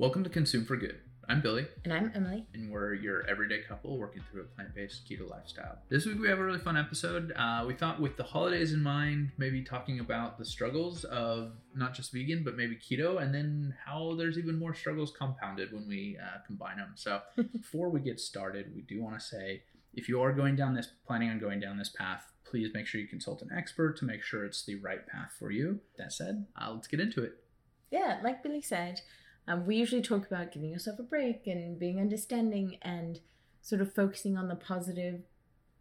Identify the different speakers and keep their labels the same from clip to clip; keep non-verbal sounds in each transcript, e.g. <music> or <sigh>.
Speaker 1: Welcome to Consume for Good. I'm Billy,
Speaker 2: And I'm Emily.
Speaker 1: and we're your everyday couple working through a plant based keto lifestyle. This week we have a really fun episode. Uh, we thought, with the holidays in mind, maybe talking about the struggles of not just vegan, but maybe keto, and then how there's even more struggles compounded when we uh, combine them. So, <laughs> before we get started, we do want to say if you are going down this, planning on going down this path, please make sure you consult an expert to make sure it's the right path for you. That said, uh, let's get into it.
Speaker 2: Yeah, like Billy said, um, we usually talk about giving yourself a break and being understanding and sort of focusing on the positive.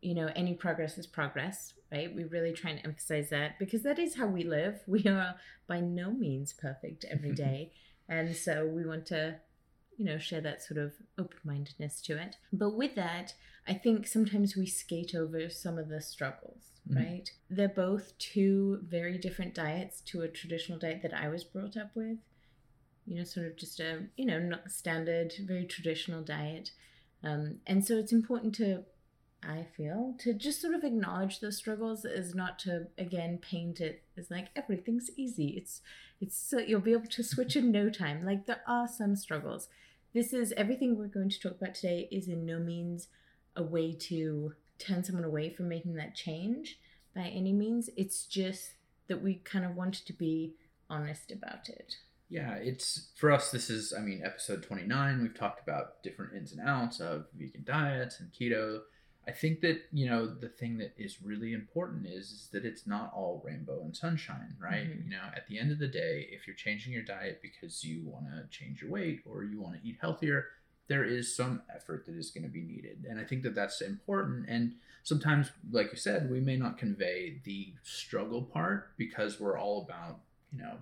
Speaker 2: You know, any progress is progress, right? We really try and emphasize that because that is how we live. <laughs> We are by no means perfect every <laughs> day. and so we want to, you know, share that sort of open mindedness to it. But with that, I think sometimes we skate over some of the struggles,
Speaker 1: Mhm.
Speaker 2: right? They're both two very different diets to a traditional diet that I was brought up with. You know, sort of just a, you know, not standard, very traditional diet. Um, and so it's important to, I feel, to just sort of acknowledge those struggles is not to, again, paint it as like everything's easy. It's, it's, so you'll be able to switch in no time. Like there are some struggles. This is everything we're going to talk about today is in no means a way to turn someone away from making that change by any means. It's just that we kind of wanted to be honest about it.
Speaker 1: Yeah, it's for us. This is, I mean, episode 29. We've talked about different ins and outs of vegan diets and keto. I think that, you know, the thing that is really important is, is that it's not all rainbow and sunshine, right?
Speaker 2: Mhm.
Speaker 1: You know, at the end of the day, if you're changing your diet because you want to change your weight or you want to eat healthier, there is some effort that is going to be needed. And I think that that's important. And sometimes, like you said, we may not convey the struggle part because we're all about, you know,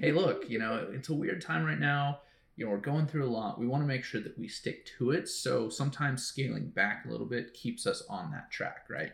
Speaker 1: hey, look, you know, it's a weird time right now. You know, we're going through a lot. We want to make sure that we stick to it. So sometimes scaling back a little bit keeps us on that track, right?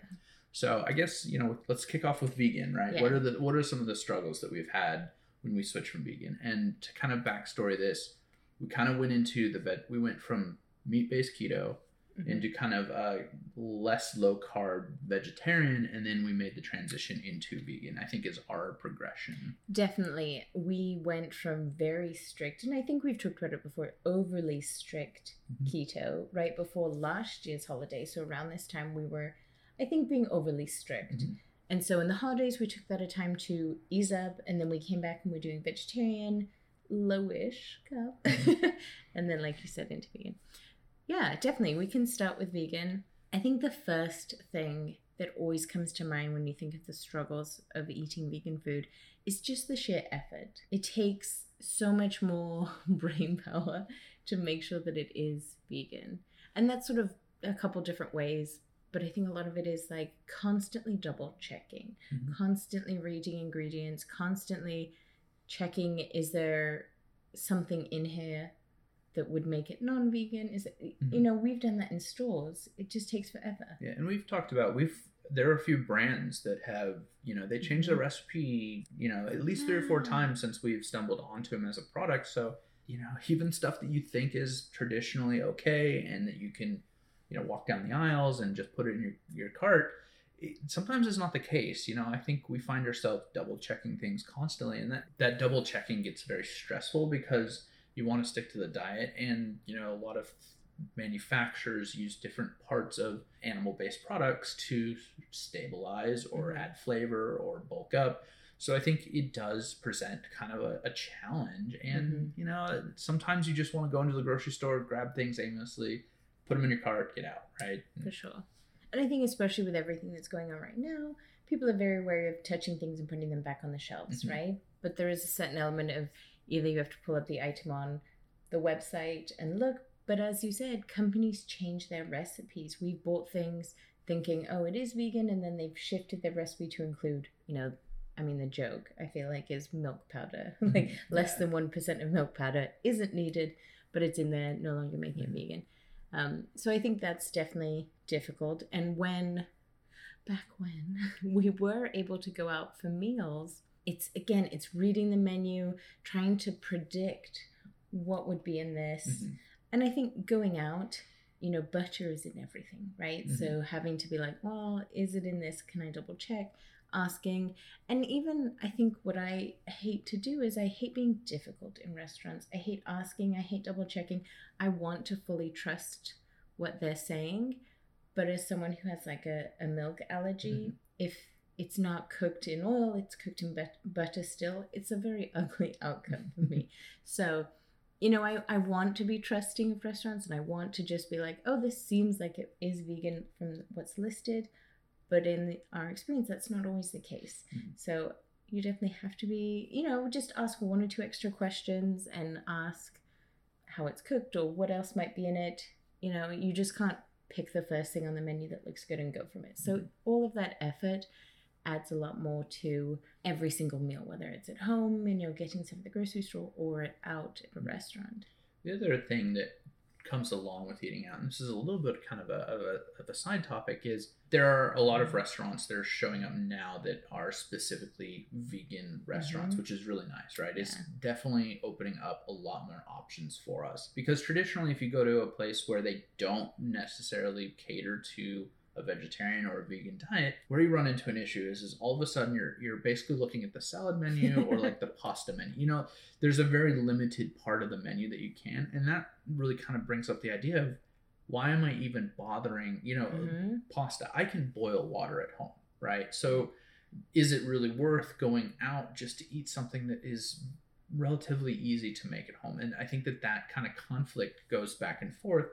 Speaker 1: So I guess you know, let's kick off with vegan, right?
Speaker 2: Yeah.
Speaker 1: What are the what are some of the struggles that we've had when we switch from vegan? And to kind of backstory this, we kind of went into the vet. We went from meat based keto
Speaker 2: Mhm.
Speaker 1: into kind of a less low carb vegetarian, and then we made the transition into vegan. I think is our progression.
Speaker 2: Definitely. We went from very strict, and I think we've talked about it before, overly strict
Speaker 1: Mhm.
Speaker 2: keto right before last year's holiday. So around this time, we were, I think, being overly strict.
Speaker 1: Mhm.
Speaker 2: And so in the holidays, we took that a time to ease up, and then we came back and we're doing vegetarian, lowish cup, <laughs> and then, like you said, into vegan. Yeah, definitely. We can start with vegan. I think the first thing that always comes to mind when you think of the struggles of eating vegan food is just the sheer effort. It takes so much more <laughs> brain power to make sure that it is vegan. And that's sort of a couple different ways, but I think a lot of it is like constantly double checking,
Speaker 1: Mhm.
Speaker 2: constantly reading ingredients, constantly checking is there something in here that would make it non-vegan is it you
Speaker 1: Mhm.
Speaker 2: know we've done that in stores it just takes forever
Speaker 1: Yeah, and we've talked about we've there are a few brands that have you know they change the
Speaker 2: Mhm.
Speaker 1: recipe you know at least three or four times since we've stumbled onto them as a product. So you know even stuff that you think is traditionally okay and that you can you know walk down the aisles and just put it in your your cart. It, sometimes it's not the case. You know I think we find ourselves double checking things constantly, and that that double checking gets very stressful because you want to stick to the diet and you know a lot of manufacturers use different parts of animal based products to stabilize or
Speaker 2: Mhm.
Speaker 1: add flavor or bulk up. So I think it does present kind of a, a challenge. And,
Speaker 2: Mhm.
Speaker 1: you know, sometimes you just want to go into the grocery store, grab things aimlessly, put them in your cart, get out, right?
Speaker 2: for sure and i think especially with everything that's going on right now people are very wary of touching things and putting them back on the shelves
Speaker 1: Mhm.
Speaker 2: right but there is a certain element of either you have to pull up the item on the website and look but as you said companies change their recipes we bought things thinking oh it is vegan and then they've shifted their recipe to include you know I mean, the joke I feel like is milk powder. <laughs> like less than one percent of milk powder isn't needed, but it's in there, no longer making it
Speaker 1: Mhm.
Speaker 2: vegan. Um, so I think that's definitely difficult. And when back when <laughs> we were able to go out for meals, it's again, it's reading the menu, trying to predict what would be in this.
Speaker 1: Mhm.
Speaker 2: And I think going out, you know, butter is in everything, right?
Speaker 1: Mhm.
Speaker 2: So having to be like, well, is it in this? Can I double check? asking. And even I think what I hate to do is I hate being difficult in restaurants. I hate asking, I hate double checking. I want to fully trust what they're saying. But as someone who has like a, a milk allergy,
Speaker 1: Mhm.
Speaker 2: if it's not cooked in oil, it's cooked in but- butter still, it's a very <laughs> ugly outcome for me. <laughs> So, you know, I, I want to be trusting of restaurants and I want to just be like, oh, this seems like it is vegan from what's listed. But in our experience, that's not always the case.
Speaker 1: Mhm.
Speaker 2: So you definitely have to be, you know, just ask one or two extra questions and ask how it's cooked or what else might be in it. You know, you just can't pick the first thing on the menu that looks good and go from it. So
Speaker 1: Mhm.
Speaker 2: all of that effort adds a lot more to every single meal, whether it's at home and you're getting some at the grocery store or out at a restaurant.
Speaker 1: The other thing that comes along with eating out, and this is a little bit kind of a, of a, of a side topic, is there are a lot of restaurants that are showing up now that are specifically vegan restaurants,
Speaker 2: Mhm.
Speaker 1: which is really nice, right? It's definitely opening up a lot more options for us. Because traditionally, if you go to a place where they don't necessarily cater to a vegetarian or a vegan diet, where you run into an issue is, is all of a sudden you're you're basically looking at the salad menu <laughs> or like the pasta menu. You know, there's a very limited part of the menu that you can, and that really kind of brings up the idea of why am I even bothering? You know,
Speaker 2: Mhm.
Speaker 1: pasta. I can boil water at home, right? So, is it really worth going out just to eat something that is relatively easy to make at home? And I think that that kind of conflict goes back and forth.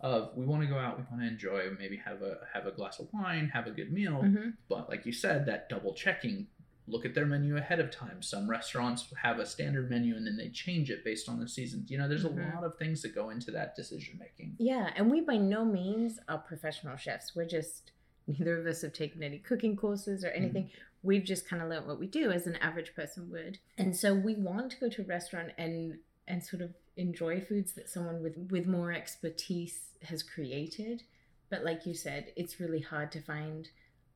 Speaker 1: Of we want to go out, we want to enjoy, maybe have a have a glass of wine, have a good meal,
Speaker 2: Mhm.
Speaker 1: but like you said, that double checking, look at their menu ahead of time. Some restaurants have a standard menu and then they change it based on the season. You know, there's
Speaker 2: Mhm.
Speaker 1: a lot of things that go into that decision making.
Speaker 2: Yeah, and we by no means are professional chefs. We're just neither of us have taken any cooking courses or anything. We've just kind of learned what we do as an average person would. And so we want to go to a restaurant and and sort of enjoy foods that someone with with more expertise has created. But like you said, it's really hard to find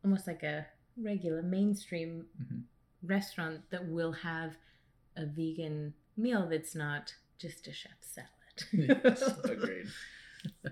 Speaker 2: almost like a regular mainstream
Speaker 1: Mhm.
Speaker 2: restaurant that will have a vegan meal that's not just a chef's salad. <laughs>
Speaker 1: yes, <laughs> agreed.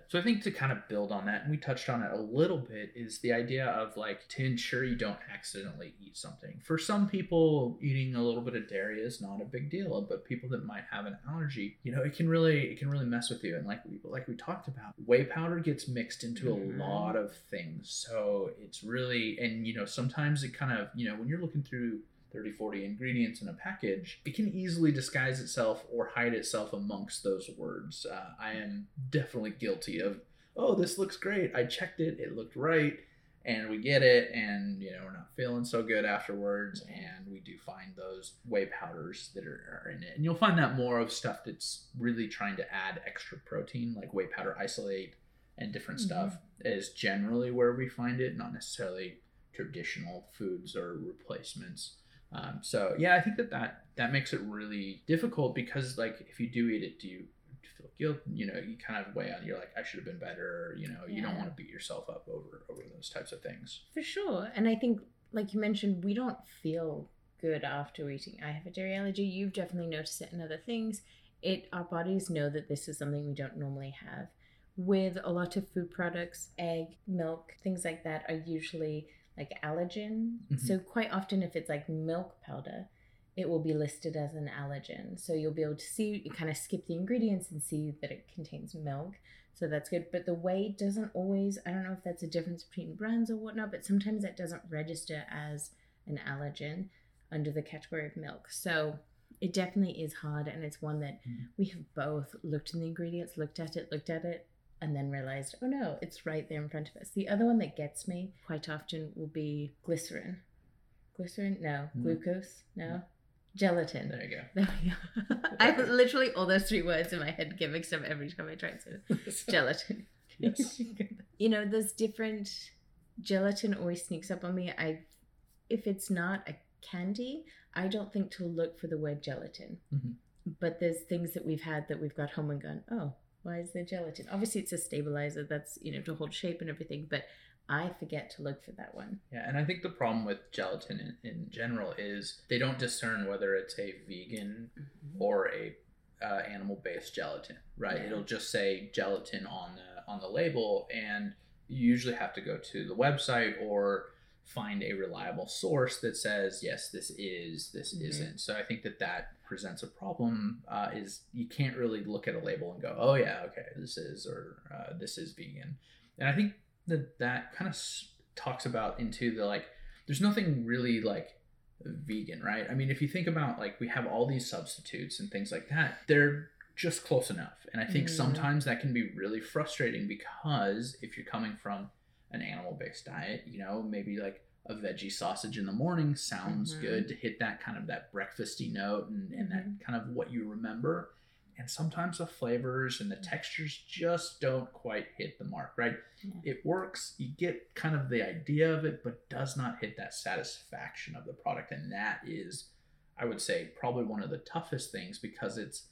Speaker 1: So I think to kind of build on that, and we touched on it a little bit, is the idea of like to ensure you don't accidentally eat something. For some people, eating a little bit of dairy is not a big deal, but people that might have an allergy, you know, it can really it can really mess with you. And like we like we talked about, whey powder gets mixed into
Speaker 2: Mhm.
Speaker 1: a lot of things, so it's really and you know sometimes it kind of you know when you're looking through 30, 40 ingredients in a package, it can easily disguise itself or hide itself amongst those words. Uh, I am definitely guilty of, oh, this looks great. I checked it, it looked right, and we get it, and you know we're not feeling so good afterwards, and we do find those whey powders that are, are in it, and you'll find that more of stuff that's really trying to add extra protein, like whey powder isolate and different stuff, is generally where we find it, not necessarily traditional foods or replacements. Um, so yeah, I think that, that that makes it really difficult because like if you do eat it, do you feel guilt? You know, you kind of weigh on. You're like, I should have been better. You know, you don't want to beat yourself up over over those types of things.
Speaker 2: For sure. And I think, like you mentioned, we don't feel good after eating. I have a dairy allergy. You've definitely noticed it in other things. It our bodies know that this is something we don't normally have. With a lot of food products, egg, milk, things like that are usually like allergen.
Speaker 1: Mhm.
Speaker 2: So quite often if it's like milk powder, it will be listed as an allergen. So you'll be able to see you kind of skip the ingredients and see that it contains milk. So that's good. But the weight doesn't always, I don't know if that's a difference between brands or whatnot, but sometimes that doesn't register as an allergen under the category of milk. So it definitely is hard. And it's one that
Speaker 1: Mhm.
Speaker 2: we have both looked in the ingredients, looked at it, looked at it, and then realized, oh no, it's right there in front of us. The other one that gets me quite often will be glycerin. Glycerin? No.
Speaker 1: No.
Speaker 2: Glucose? No.
Speaker 1: No.
Speaker 2: Gelatin.
Speaker 1: There you go. <laughs>
Speaker 2: There we go. <laughs> I have literally all those three words in my head get mixed up every time I try to <laughs> say gelatin.
Speaker 1: Yes.
Speaker 2: you know, there's different gelatin always sneaks up on me. I if it's not a candy, I don't think to look for the word gelatin.
Speaker 1: Mhm.
Speaker 2: But there's things that we've had that we've got home and gone, oh, why is there gelatin? Obviously it's a stabilizer that's, you know, to hold shape and everything, but I forget to look for that one.
Speaker 1: Yeah, and I think the problem with gelatin in, in general is they don't discern whether it's a vegan or a uh, animal-based gelatin, right?
Speaker 2: Yeah.
Speaker 1: It'll just say gelatin on the on the label, and you usually have to go to the website or find a reliable source that says yes this is this
Speaker 2: Mhm.
Speaker 1: isn't so i think that that presents a problem uh, is you can't really look at a label and go oh yeah okay this is or uh, this is vegan. And i think that that kind of s- talks about into the like there's nothing really like vegan right? I mean if you think about like we have all these substitutes and things like that they're just close enough. And i think
Speaker 2: Mm.
Speaker 1: sometimes that can be really frustrating because if you're coming from an animal based diet, you know, maybe like a veggie sausage in the morning sounds
Speaker 2: Mhm.
Speaker 1: good to hit that kind of that breakfasty note and, and that kind of what you remember. And sometimes the flavors and the textures just don't quite hit the mark, right?
Speaker 2: Yeah.
Speaker 1: It works, you get kind of the idea of it, but does not hit that satisfaction of the product. And that is, I would say, probably one of the toughest things because it's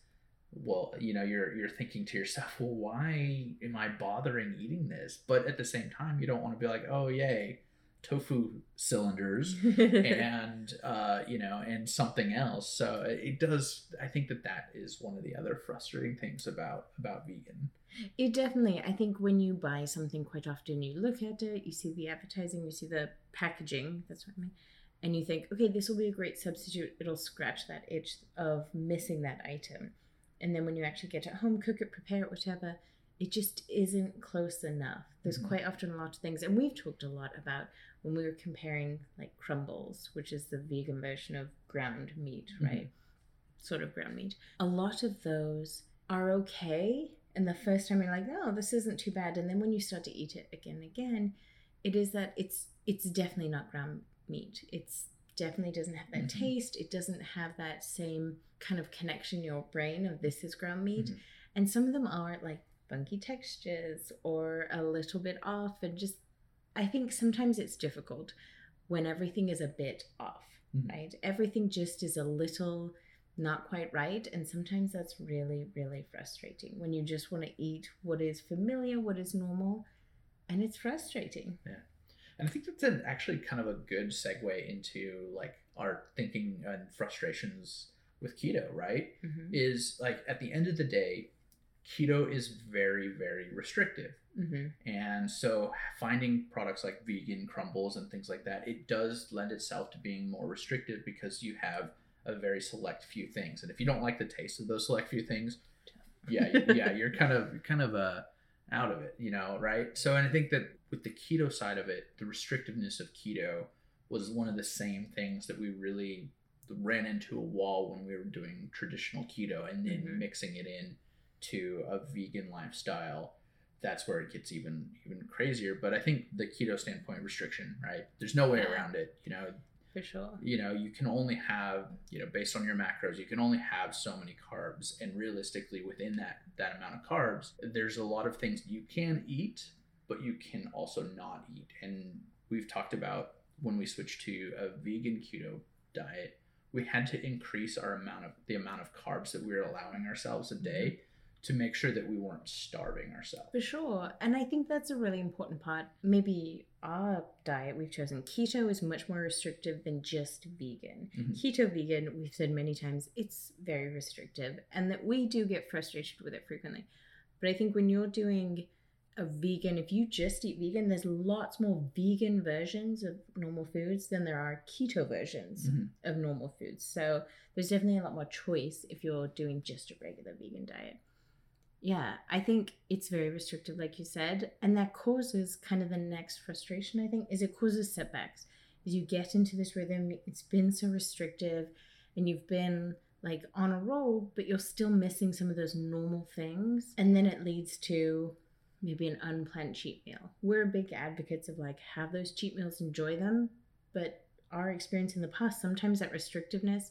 Speaker 1: well you know you're you're thinking to yourself <laughs> well why am i bothering eating this but at the same time you don't want to be like oh yay tofu cylinders <laughs> and uh you know and something else so it does i think that that is one of the other frustrating things about about vegan
Speaker 2: It definitely, I think when you buy something quite often, you look at it, you see the advertising, you see the packaging, that's what I mean, and you think, okay, this will be a great substitute. It'll scratch that itch of missing that item. And then when you actually get it home, cook it, prepare it, whatever, it just isn't close enough. There's
Speaker 1: Mhm.
Speaker 2: quite often a lot of things, and we've talked a lot about when we were comparing like crumbles, which is the vegan version of ground meat,
Speaker 1: Mhm.
Speaker 2: right? Sort of ground meat. A lot of those are okay. And the first time you're like, oh, this isn't too bad. And then when you start to eat it again and again, it is that it's it's definitely not ground meat. It's definitely doesn't have that
Speaker 1: Mhm.
Speaker 2: taste. It doesn't have that same kind of connection in your brain of this is ground meat.
Speaker 1: Mhm.
Speaker 2: And some of them are like funky textures or a little bit off and just I think sometimes it's difficult when everything is a bit off,
Speaker 1: Mhm.
Speaker 2: right? Everything just is a little not quite right and sometimes that's really really frustrating when you just want to eat what is familiar, what is normal and it's frustrating. Yeah.
Speaker 1: And i think that's an, actually kind of a good segue into like our thinking and frustrations with keto right
Speaker 2: Mhm.
Speaker 1: is like at the end of the day keto is very very restrictive
Speaker 2: Mhm.
Speaker 1: and so finding products like vegan crumbles and things like that it does lend itself to being more restrictive because you have a very select few things and if you don't like the taste of those select few things yeah <laughs> yeah you're kind of kind of uh out of it you know right so and i think that with the keto side of it the restrictiveness of keto was one of the same things that we really ran into a wall when we were doing traditional keto and then
Speaker 2: Mhm.
Speaker 1: mixing it in to a vegan lifestyle that's where it gets even even crazier. But i think the keto standpoint restriction right? There's no way
Speaker 2: Yeah.
Speaker 1: around it you know?
Speaker 2: For sure.
Speaker 1: you know you can only have you know based on your macros you can only have so many carbs. And realistically within that that amount of carbs there's a lot of things you can eat but you can also not eat. And we've talked about when we switched to a vegan keto diet we had to increase our amount of the amount of carbs that we were allowing ourselves a day mm-hmm. To make sure that we weren't starving ourselves
Speaker 2: For sure. And I think that's a really important part. Maybe our diet we've chosen, keto is much more restrictive than just vegan.
Speaker 1: Mhm.
Speaker 2: Keto vegan, we've said many times, it's very restrictive and that we do get frustrated with it frequently. But I think when you're doing a vegan, if you just eat vegan, there's lots more vegan versions of normal foods than there are keto versions
Speaker 1: Mhm.
Speaker 2: of normal foods. So there's definitely a lot more choice if you're doing just a regular vegan diet. Yeah, I think it's very restrictive, like you said, and that causes kind of the next frustration. I think is it causes setbacks. As you get into this rhythm, it's been so restrictive, and you've been like on a roll, but you're still missing some of those normal things, and then it leads to maybe an unplanned cheat meal. We're big advocates of like have those cheat meals, enjoy them, but our experience in the past, sometimes that restrictiveness,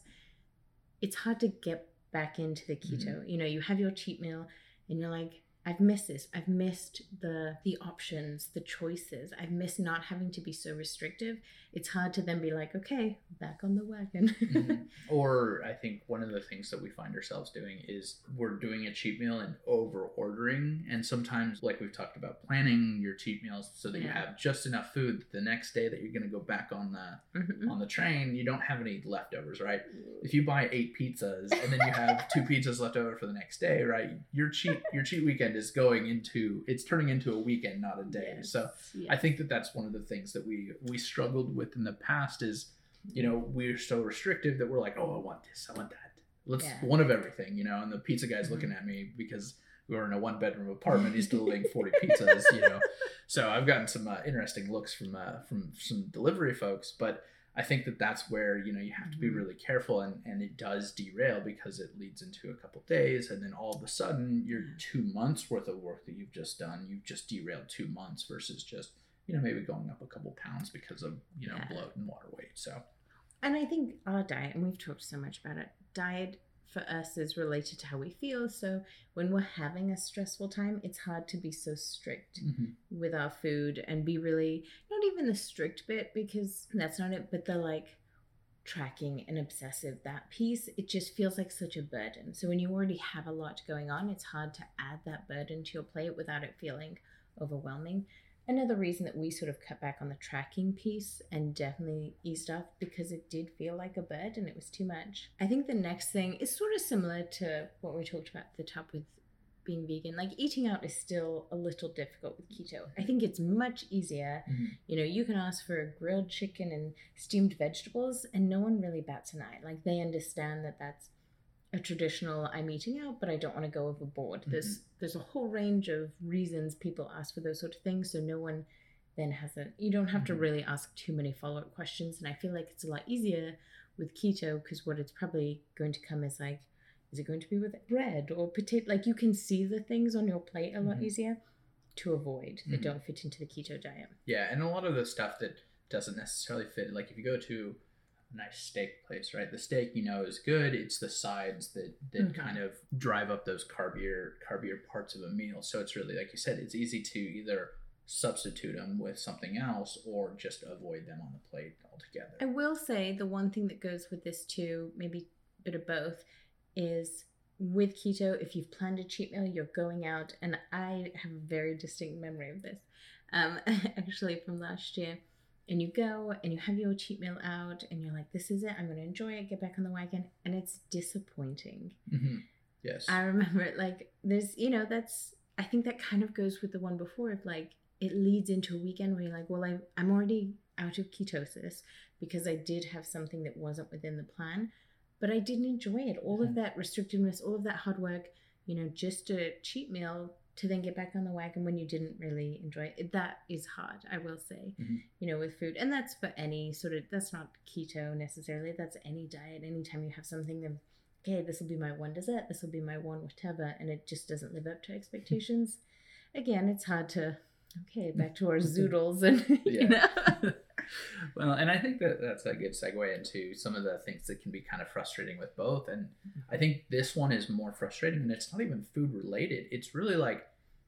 Speaker 2: it's hard to get back into the mm-hmm. keto. You know, you have your cheat meal and you're like, I've missed this. I've missed the the options, the choices. I've missed not having to be so restrictive. It's hard to then be like, okay, back on the wagon. <laughs>
Speaker 1: Mhm. Or I think one of the things that we find ourselves doing is we're doing a cheat meal and over ordering. And sometimes, like we've talked about, planning your cheat meals so that you have just enough food that the next day that you're going to go back on the
Speaker 2: Mhm.
Speaker 1: on the train, you don't have any leftovers, right? If you buy eight pizzas and then you have two pizzas left over for the next day, right? Your cheat your cheat weekend weekend is going into it's turning into a weekend, not a day.
Speaker 2: Yes,
Speaker 1: So
Speaker 2: yes.
Speaker 1: I think that that's one of the things that we we struggled with in the past is, you know, we're so restrictive that we're like, oh, I want this, I want that. Let's
Speaker 2: Yeah.
Speaker 1: one of everything, you know. And the pizza guy's
Speaker 2: Mhm.
Speaker 1: looking at me because we were in a one bedroom apartment. He's delivering <laughs> forty pizzas, you know. So I've gotten some uh, interesting looks from uh, from some delivery folks, but I think that that's where you know you have to be
Speaker 2: Mhm.
Speaker 1: really careful, and and it does derail because it leads into a couple days, and then all of a sudden your two months worth of work that you've just done, you've just derailed two months versus just you know maybe going up a couple pounds because of you know
Speaker 2: Yeah.
Speaker 1: bloat and water weight. So
Speaker 2: And I think our diet, and we've talked so much about it, diet for us is related to how we feel. So when we're having a stressful time, it's hard to be so strict mm-hmm. with our food and be really not even the strict bit because that's not it, but the like tracking and obsessive that piece it just feels like such a burden. So when you already have a lot going on it's hard to add that burden to your plate without it feeling overwhelming another reason that we sort of cut back on the tracking piece and definitely eased off because it did feel like a burden and it was too much. I think the next thing is sort of similar to what we talked about at the top with being vegan. Like eating out is still a little difficult with keto. I think it's much easier. Mm-hmm. You know you can ask for grilled chicken and steamed vegetables and no one really bats an eye. Like they understand that that's a traditional i'm eating out but i don't want to go overboard there's there's a whole range of reasons people ask for those sort of things so no one then has a you don't have to
Speaker 1: Mhm.
Speaker 2: really ask too many follow-up questions and i feel like it's a lot easier with keto because what it's probably going to come is like is it going to be with bread or potato like you can see the things on your plate a lot
Speaker 1: Mhm.
Speaker 2: easier to avoid that
Speaker 1: Mhm.
Speaker 2: don't fit into the keto diet
Speaker 1: Yeah, and a lot of the stuff that doesn't necessarily fit, like if you go to nice steak place, right? The steak you know is good. It's the sides that that
Speaker 2: Mhm.
Speaker 1: kind of drive up those carbier carbier parts of a meal. So it's really like you said, it's easy to either substitute them with something else or just avoid them on the plate altogether.
Speaker 2: I will say the one thing that goes with this too, maybe a bit of both, is with keto, if you've planned a cheat meal, you're going out, and I have a very distinct memory of this, um, <laughs> actually from last year. And you go and you have your cheat meal out, and you're like, "This is it. I'm going to enjoy it. Get back on the wagon," and it's disappointing.
Speaker 1: Mhm. Yes.
Speaker 2: I remember it <laughs> like there's you know that's I think that kind of goes with the one before of like it leads into a weekend where you're like well I I'm already out of ketosis because I did have something that wasn't within the plan but I didn't enjoy it all
Speaker 1: Mhm.
Speaker 2: of that restrictiveness all of that hard work you know just a cheat meal to then get back on the wagon when you didn't really enjoy it that is hard I will say
Speaker 1: Mhm.
Speaker 2: you know with food and that's for any sort of that's not keto necessarily that's any diet anytime you have something of okay, this will be my one dessert, this will be my one whatever, and it just doesn't live up to expectations. <laughs> Again, it's hard to okay, back to our <laughs> zoodles and <laughs> you know.
Speaker 1: Well, and I think that that's a good segue into some of the things that can be kind of frustrating with both. And mm-hmm. I think this one is more frustrating, and it's not even food related. It's really like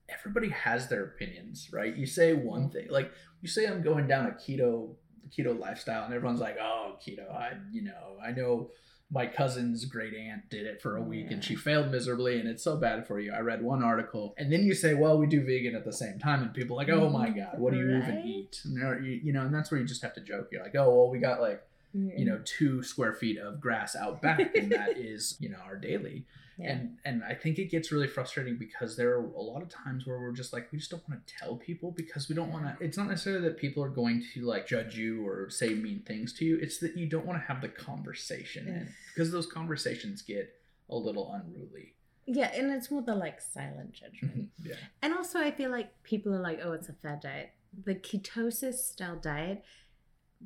Speaker 1: everybody has their opinions, right? You say one mm-hmm. thing, like you say, I'm going down a keto keto lifestyle, and everyone's like, oh, keto. I, you know, I know my cousin's great aunt did it for a week and she failed miserably and it's so bad for you. I read one article and then you say, well, we do vegan at the same time and people are like, oh my mm, God, what do you even eat? And you, you know, and that's where you just have to joke. You're like, oh, well, we got like, you know, two square feet of grass out back and that <laughs> is, you know, our daily.
Speaker 2: Yeah.
Speaker 1: And and I think it gets really frustrating because there are a lot of times where we're just like we just don't want to tell people because we don't want to. It's not necessarily that people are going to like judge you or say mean things to you. It's that you don't want to have the conversation
Speaker 2: Yeah.
Speaker 1: because those conversations get a little unruly.
Speaker 2: yeah, and it's more the like silent judgment.
Speaker 1: Mm-hmm, yeah.
Speaker 2: And also, I feel like people are like, oh, it's a fad diet. The ketosis style diet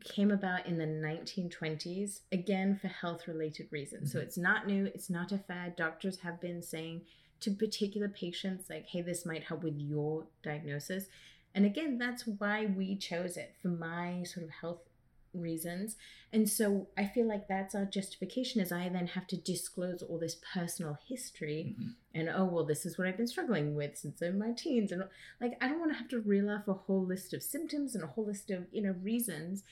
Speaker 2: came about in the 1920s, again, for health related reasons. So
Speaker 1: Mhm.
Speaker 2: it's not new, it's not a fad. Doctors have been saying to particular patients, like, hey, this might help with your diagnosis. And again, that's why we chose it for my sort of health reasons. And so I feel like that's our justification is I then have to disclose all this personal history
Speaker 1: Mhm.
Speaker 2: and oh well this is what i've been struggling with since i'm my teens and like i don't want to have to reel off a whole list of symptoms and a whole list of you know reasons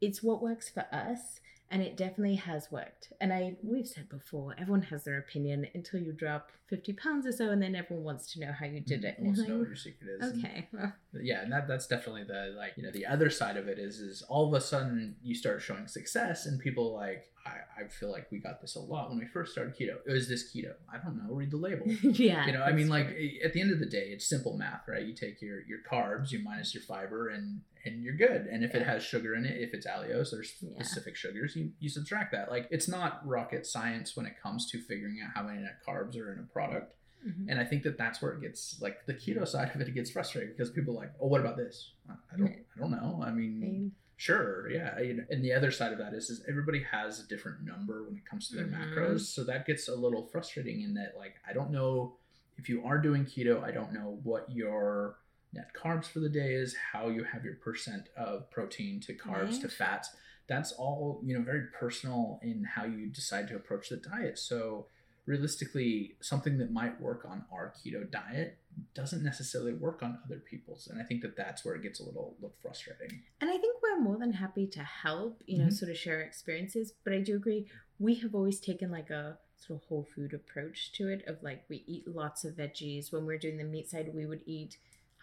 Speaker 2: it's what works for us and it definitely has worked. And I we've said before, everyone has their opinion until you drop fifty pounds or so, and then everyone wants to know how you did it.
Speaker 1: Mm, wants to know what your secret is.
Speaker 2: Okay, well,
Speaker 1: yeah and that that's definitely the like you know the other side of it is is all of a sudden you start showing success and people like I, I feel like we got this a lot when we first started keto it was this keto i don't know read the label <laughs>
Speaker 2: yeah.
Speaker 1: you know i mean
Speaker 2: that's
Speaker 1: like at the end of the day it's simple math right you take your your carbs you minus your fiber and and you're good and if it has sugar in it if it's allulose there's
Speaker 2: Yeah.
Speaker 1: specific sugars you you subtract that like it's not rocket science when it comes to figuring out how many net carbs are in a product
Speaker 2: Mhm.
Speaker 1: and I think that that's where it gets like the keto side of it. It gets frustrating because people are like, oh, what about this? I don't, I don't know. I mean,
Speaker 2: Same.
Speaker 1: sure, yeah. you know, And the other side of that is, is everybody has a different number when it comes to their
Speaker 2: Mhm.
Speaker 1: macros, so that gets a little frustrating in that like I don't know if you are doing keto. I don't know what your net carbs for the day is, how you have your percent of protein to carbs to fats. That's all you know, very personal in how you decide to approach the diet. So realistically something that might work on our keto diet doesn't necessarily work on other people's and i think that that's where it gets a little, little frustrating
Speaker 2: And I think we're more than happy to help, you know,
Speaker 1: Mhm.
Speaker 2: sort of share experiences. But I do agree, we have always taken like a sort of whole food approach to it of like we eat lots of veggies. When we're doing the meat side, we would eat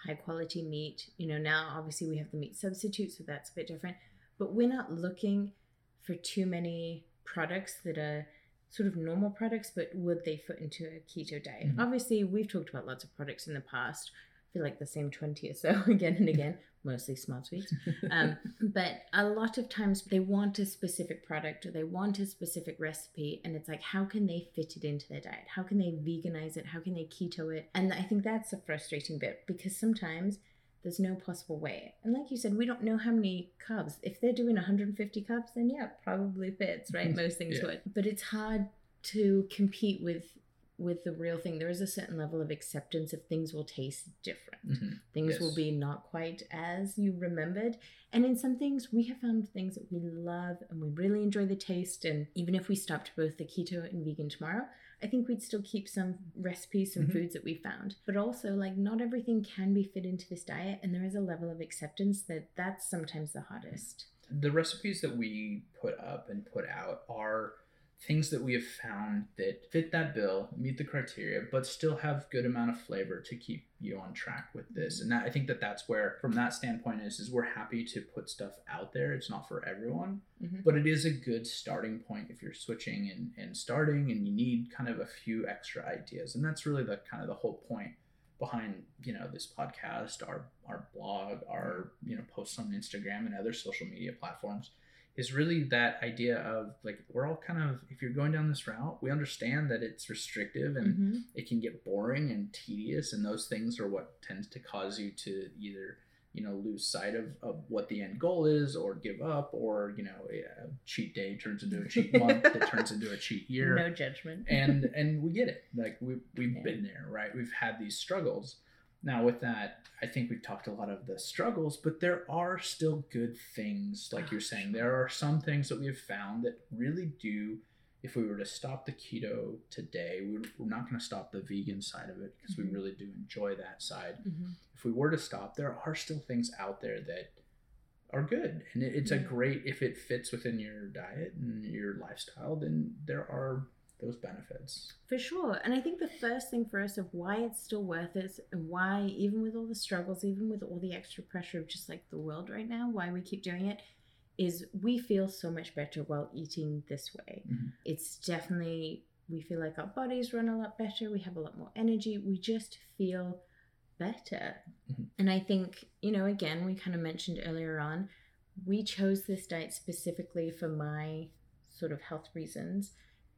Speaker 2: high quality meat. You know, now obviously we have the meat substitute, so that's a bit different. But we're not looking for too many products that are sort of normal products, but would they fit into a keto diet?
Speaker 1: Mhm.
Speaker 2: Obviously, we've talked about lots of products in the past. Feel like the same 20 or so <laughs> again and again, mostly smart sweets. Um, <laughs> but a lot of times they want a specific product or they want a specific recipe, and it's like, how can they fit it into their diet? How can they veganize it? How can they keto it? And I think that's a frustrating bit because sometimes there's no possible way. And like you said, we don't know how many carbs. If they're doing 150 carbs, then yeah, probably fits, right? <laughs> Most things
Speaker 1: Yeah.
Speaker 2: would. But it's hard to compete with with the real thing. There is a certain level of acceptance if things will taste different
Speaker 1: Mhm.
Speaker 2: things will be not quite as you remembered and in some things we have found things that we love and we really enjoy the taste and even if we stopped both the keto and vegan tomorrow i think we'd still keep some recipes some
Speaker 1: Mhm.
Speaker 2: foods that we found but also like not everything can be fit into this diet and there is a level of acceptance that that's sometimes the hardest
Speaker 1: the recipes that we put up and put out are things that we have found that fit that bill meet the criteria but still have good amount of flavor to keep you on track with this. And that, i think that that's where from that standpoint is is we're happy to put stuff out there. It's not for everyone
Speaker 2: Mhm.
Speaker 1: but it is a good starting point if you're switching and, and starting and you need kind of a few extra ideas. And that's really the kind of the whole point behind you know this podcast our our blog our you know posts on instagram and other social media platforms is really that idea of like we're all kind of if you're going down this route we understand that it's restrictive and
Speaker 2: Mhm.
Speaker 1: it can get boring and tedious and those things are what tends to cause you to either you know lose sight of, of what the end goal is or give up or you know a cheat day turns into a cheat month that <laughs> turns into a cheat year.
Speaker 2: No judgment.
Speaker 1: And and we get it. Like we, we've
Speaker 2: Yeah.
Speaker 1: been there right? We've had these struggles now with that i think we've talked a lot of the struggles but there are still good things like you're
Speaker 2: Oh,
Speaker 1: saying there are some things that we've found that really do if we were to stop the keto today we- we're not going to stop the vegan side of it because
Speaker 2: Mhm.
Speaker 1: we really do enjoy that side
Speaker 2: Mhm.
Speaker 1: if we were to stop there are still things out there that are good and it, it's a great if it fits within your diet and your lifestyle then there are those benefits
Speaker 2: For sure. And I think the first thing for us of why it's still worth it and why, even with all the struggles, even with all the extra pressure of just like the world right now, why we keep doing it is we feel so much better while eating this way.
Speaker 1: Mhm.
Speaker 2: It's definitely, we feel like our bodies run a lot better. We have a lot more energy. We just feel better.
Speaker 1: Mhm.
Speaker 2: And I think, you know, again, we kind of mentioned earlier on, we chose this diet specifically for my sort of health reasons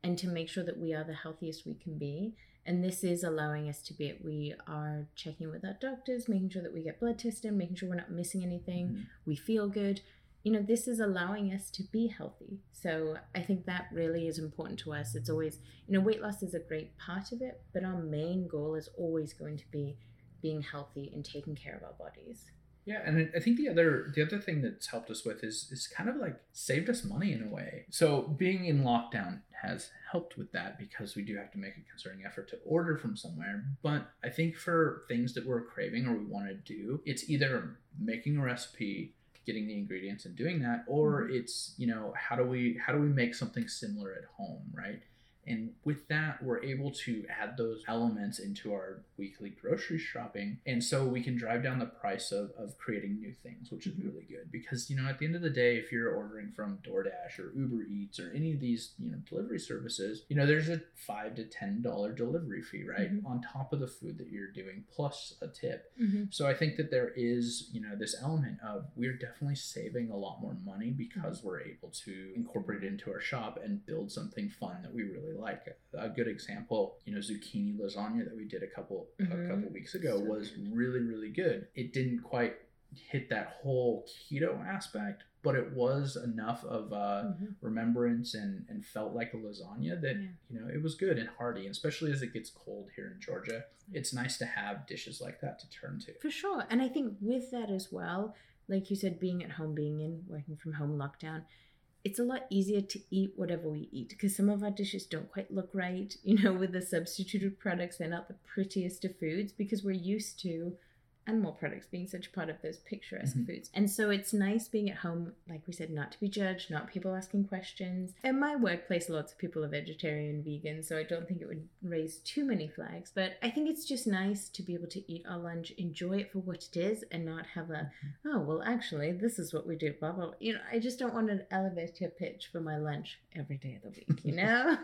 Speaker 2: and to make sure that we are the healthiest we can be. And this is allowing us to be it. We are checking with our doctors, making sure that we get blood tested, making sure we're not missing anything.
Speaker 1: Mhm.
Speaker 2: We feel good. You know, this is allowing us to be healthy. So I think that really is important to us. It's always, you know, weight loss is a great part of it, but our main goal is always going to be being healthy and taking care of our bodies.
Speaker 1: Yeah, and I- think the other the other thing that's helped us with is is kind of like saved us money in a way. So being in lockdown has helped with that because we do have to make a concerning effort to order from somewhere. But I think for things that we're craving or we want to do, it's either making a recipe, getting the ingredients and doing that or
Speaker 2: Mhm.
Speaker 1: it's you know how do we how do we make something similar at home right and with that we're able to add those elements into our weekly grocery shopping and so we can drive down the price of, of creating new things which is really good because you know at the end of the day if you're ordering from DoorDash or Uber Eats or any of these you know delivery services you know there's a five to ten dollar delivery fee right
Speaker 2: Mhm.
Speaker 1: on top of the food that you're doing plus a tip
Speaker 2: Mm-hmm.
Speaker 1: so I think that there is, you know, this element of we're definitely saving a lot more money because we're able to incorporate it into our shop and build something fun that we really like. A good example, you know, zucchini lasagna that we did a couple a
Speaker 2: Mhm.
Speaker 1: couple weeks ago
Speaker 2: So
Speaker 1: was
Speaker 2: good.
Speaker 1: really really good. It didn't quite hit that whole keto aspect, but it was enough of uh
Speaker 2: Mhm.
Speaker 1: remembrance and and felt like a lasagna that
Speaker 2: Yeah.
Speaker 1: you know it was good and hearty and especially as it gets cold here in georgia it's nice to have dishes like that to turn to
Speaker 2: For sure. And I think with that as well, like you said, being at home, being in working from home lockdown, it's a lot easier to eat whatever we eat because some of our dishes don't quite look right. You know, with the substituted products, they're not the prettiest of foods because we're used to animal products being such a part of those picturesque
Speaker 1: Mhm.
Speaker 2: foods. And so it's nice being at home, like we said, not to be judged, not people asking questions. In my workplace, lots of people are vegetarian, vegan, so I don't think it would raise too many flags. But I think it's just nice to be able to eat our lunch, enjoy it for what it is, and not have a, oh, well, actually, this is what we do, blah, blah, blah. You know, I just don't want an elevator pitch for my lunch every day of the week, you <laughs> know?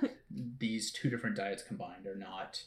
Speaker 1: these two different diets combined are not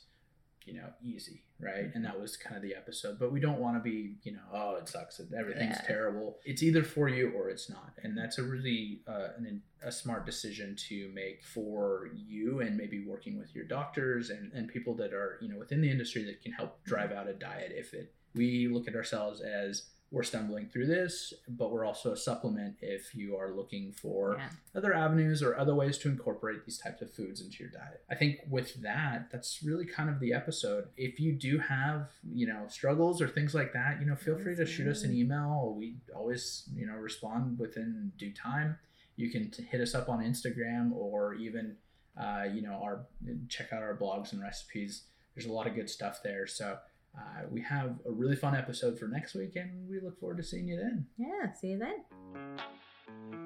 Speaker 1: you know easy right? And that was kind of the episode but we don't want to be you know oh it sucks everything's
Speaker 2: Yeah.
Speaker 1: terrible. It's either for you or it's not and that's a really uh, an, a smart decision to make for you and maybe working with your doctors and, and people that are you know within the industry that can help drive out a diet if it we look at ourselves as we're stumbling through this but we're also a supplement if you are looking for
Speaker 2: yeah.
Speaker 1: other avenues or other ways to incorporate these types of foods into your diet. I think with that, that's really kind of the episode. If you do have, you know, struggles or things like that, you know, feel free to shoot us an email. We always, you know, respond within due time. You can t- hit us up on Instagram or even, uh, you know, our check out our blogs and recipes. There's a lot of good stuff there. So uh, we have a really fun episode for next week, and we look forward to seeing you then.
Speaker 2: Yeah, see you then.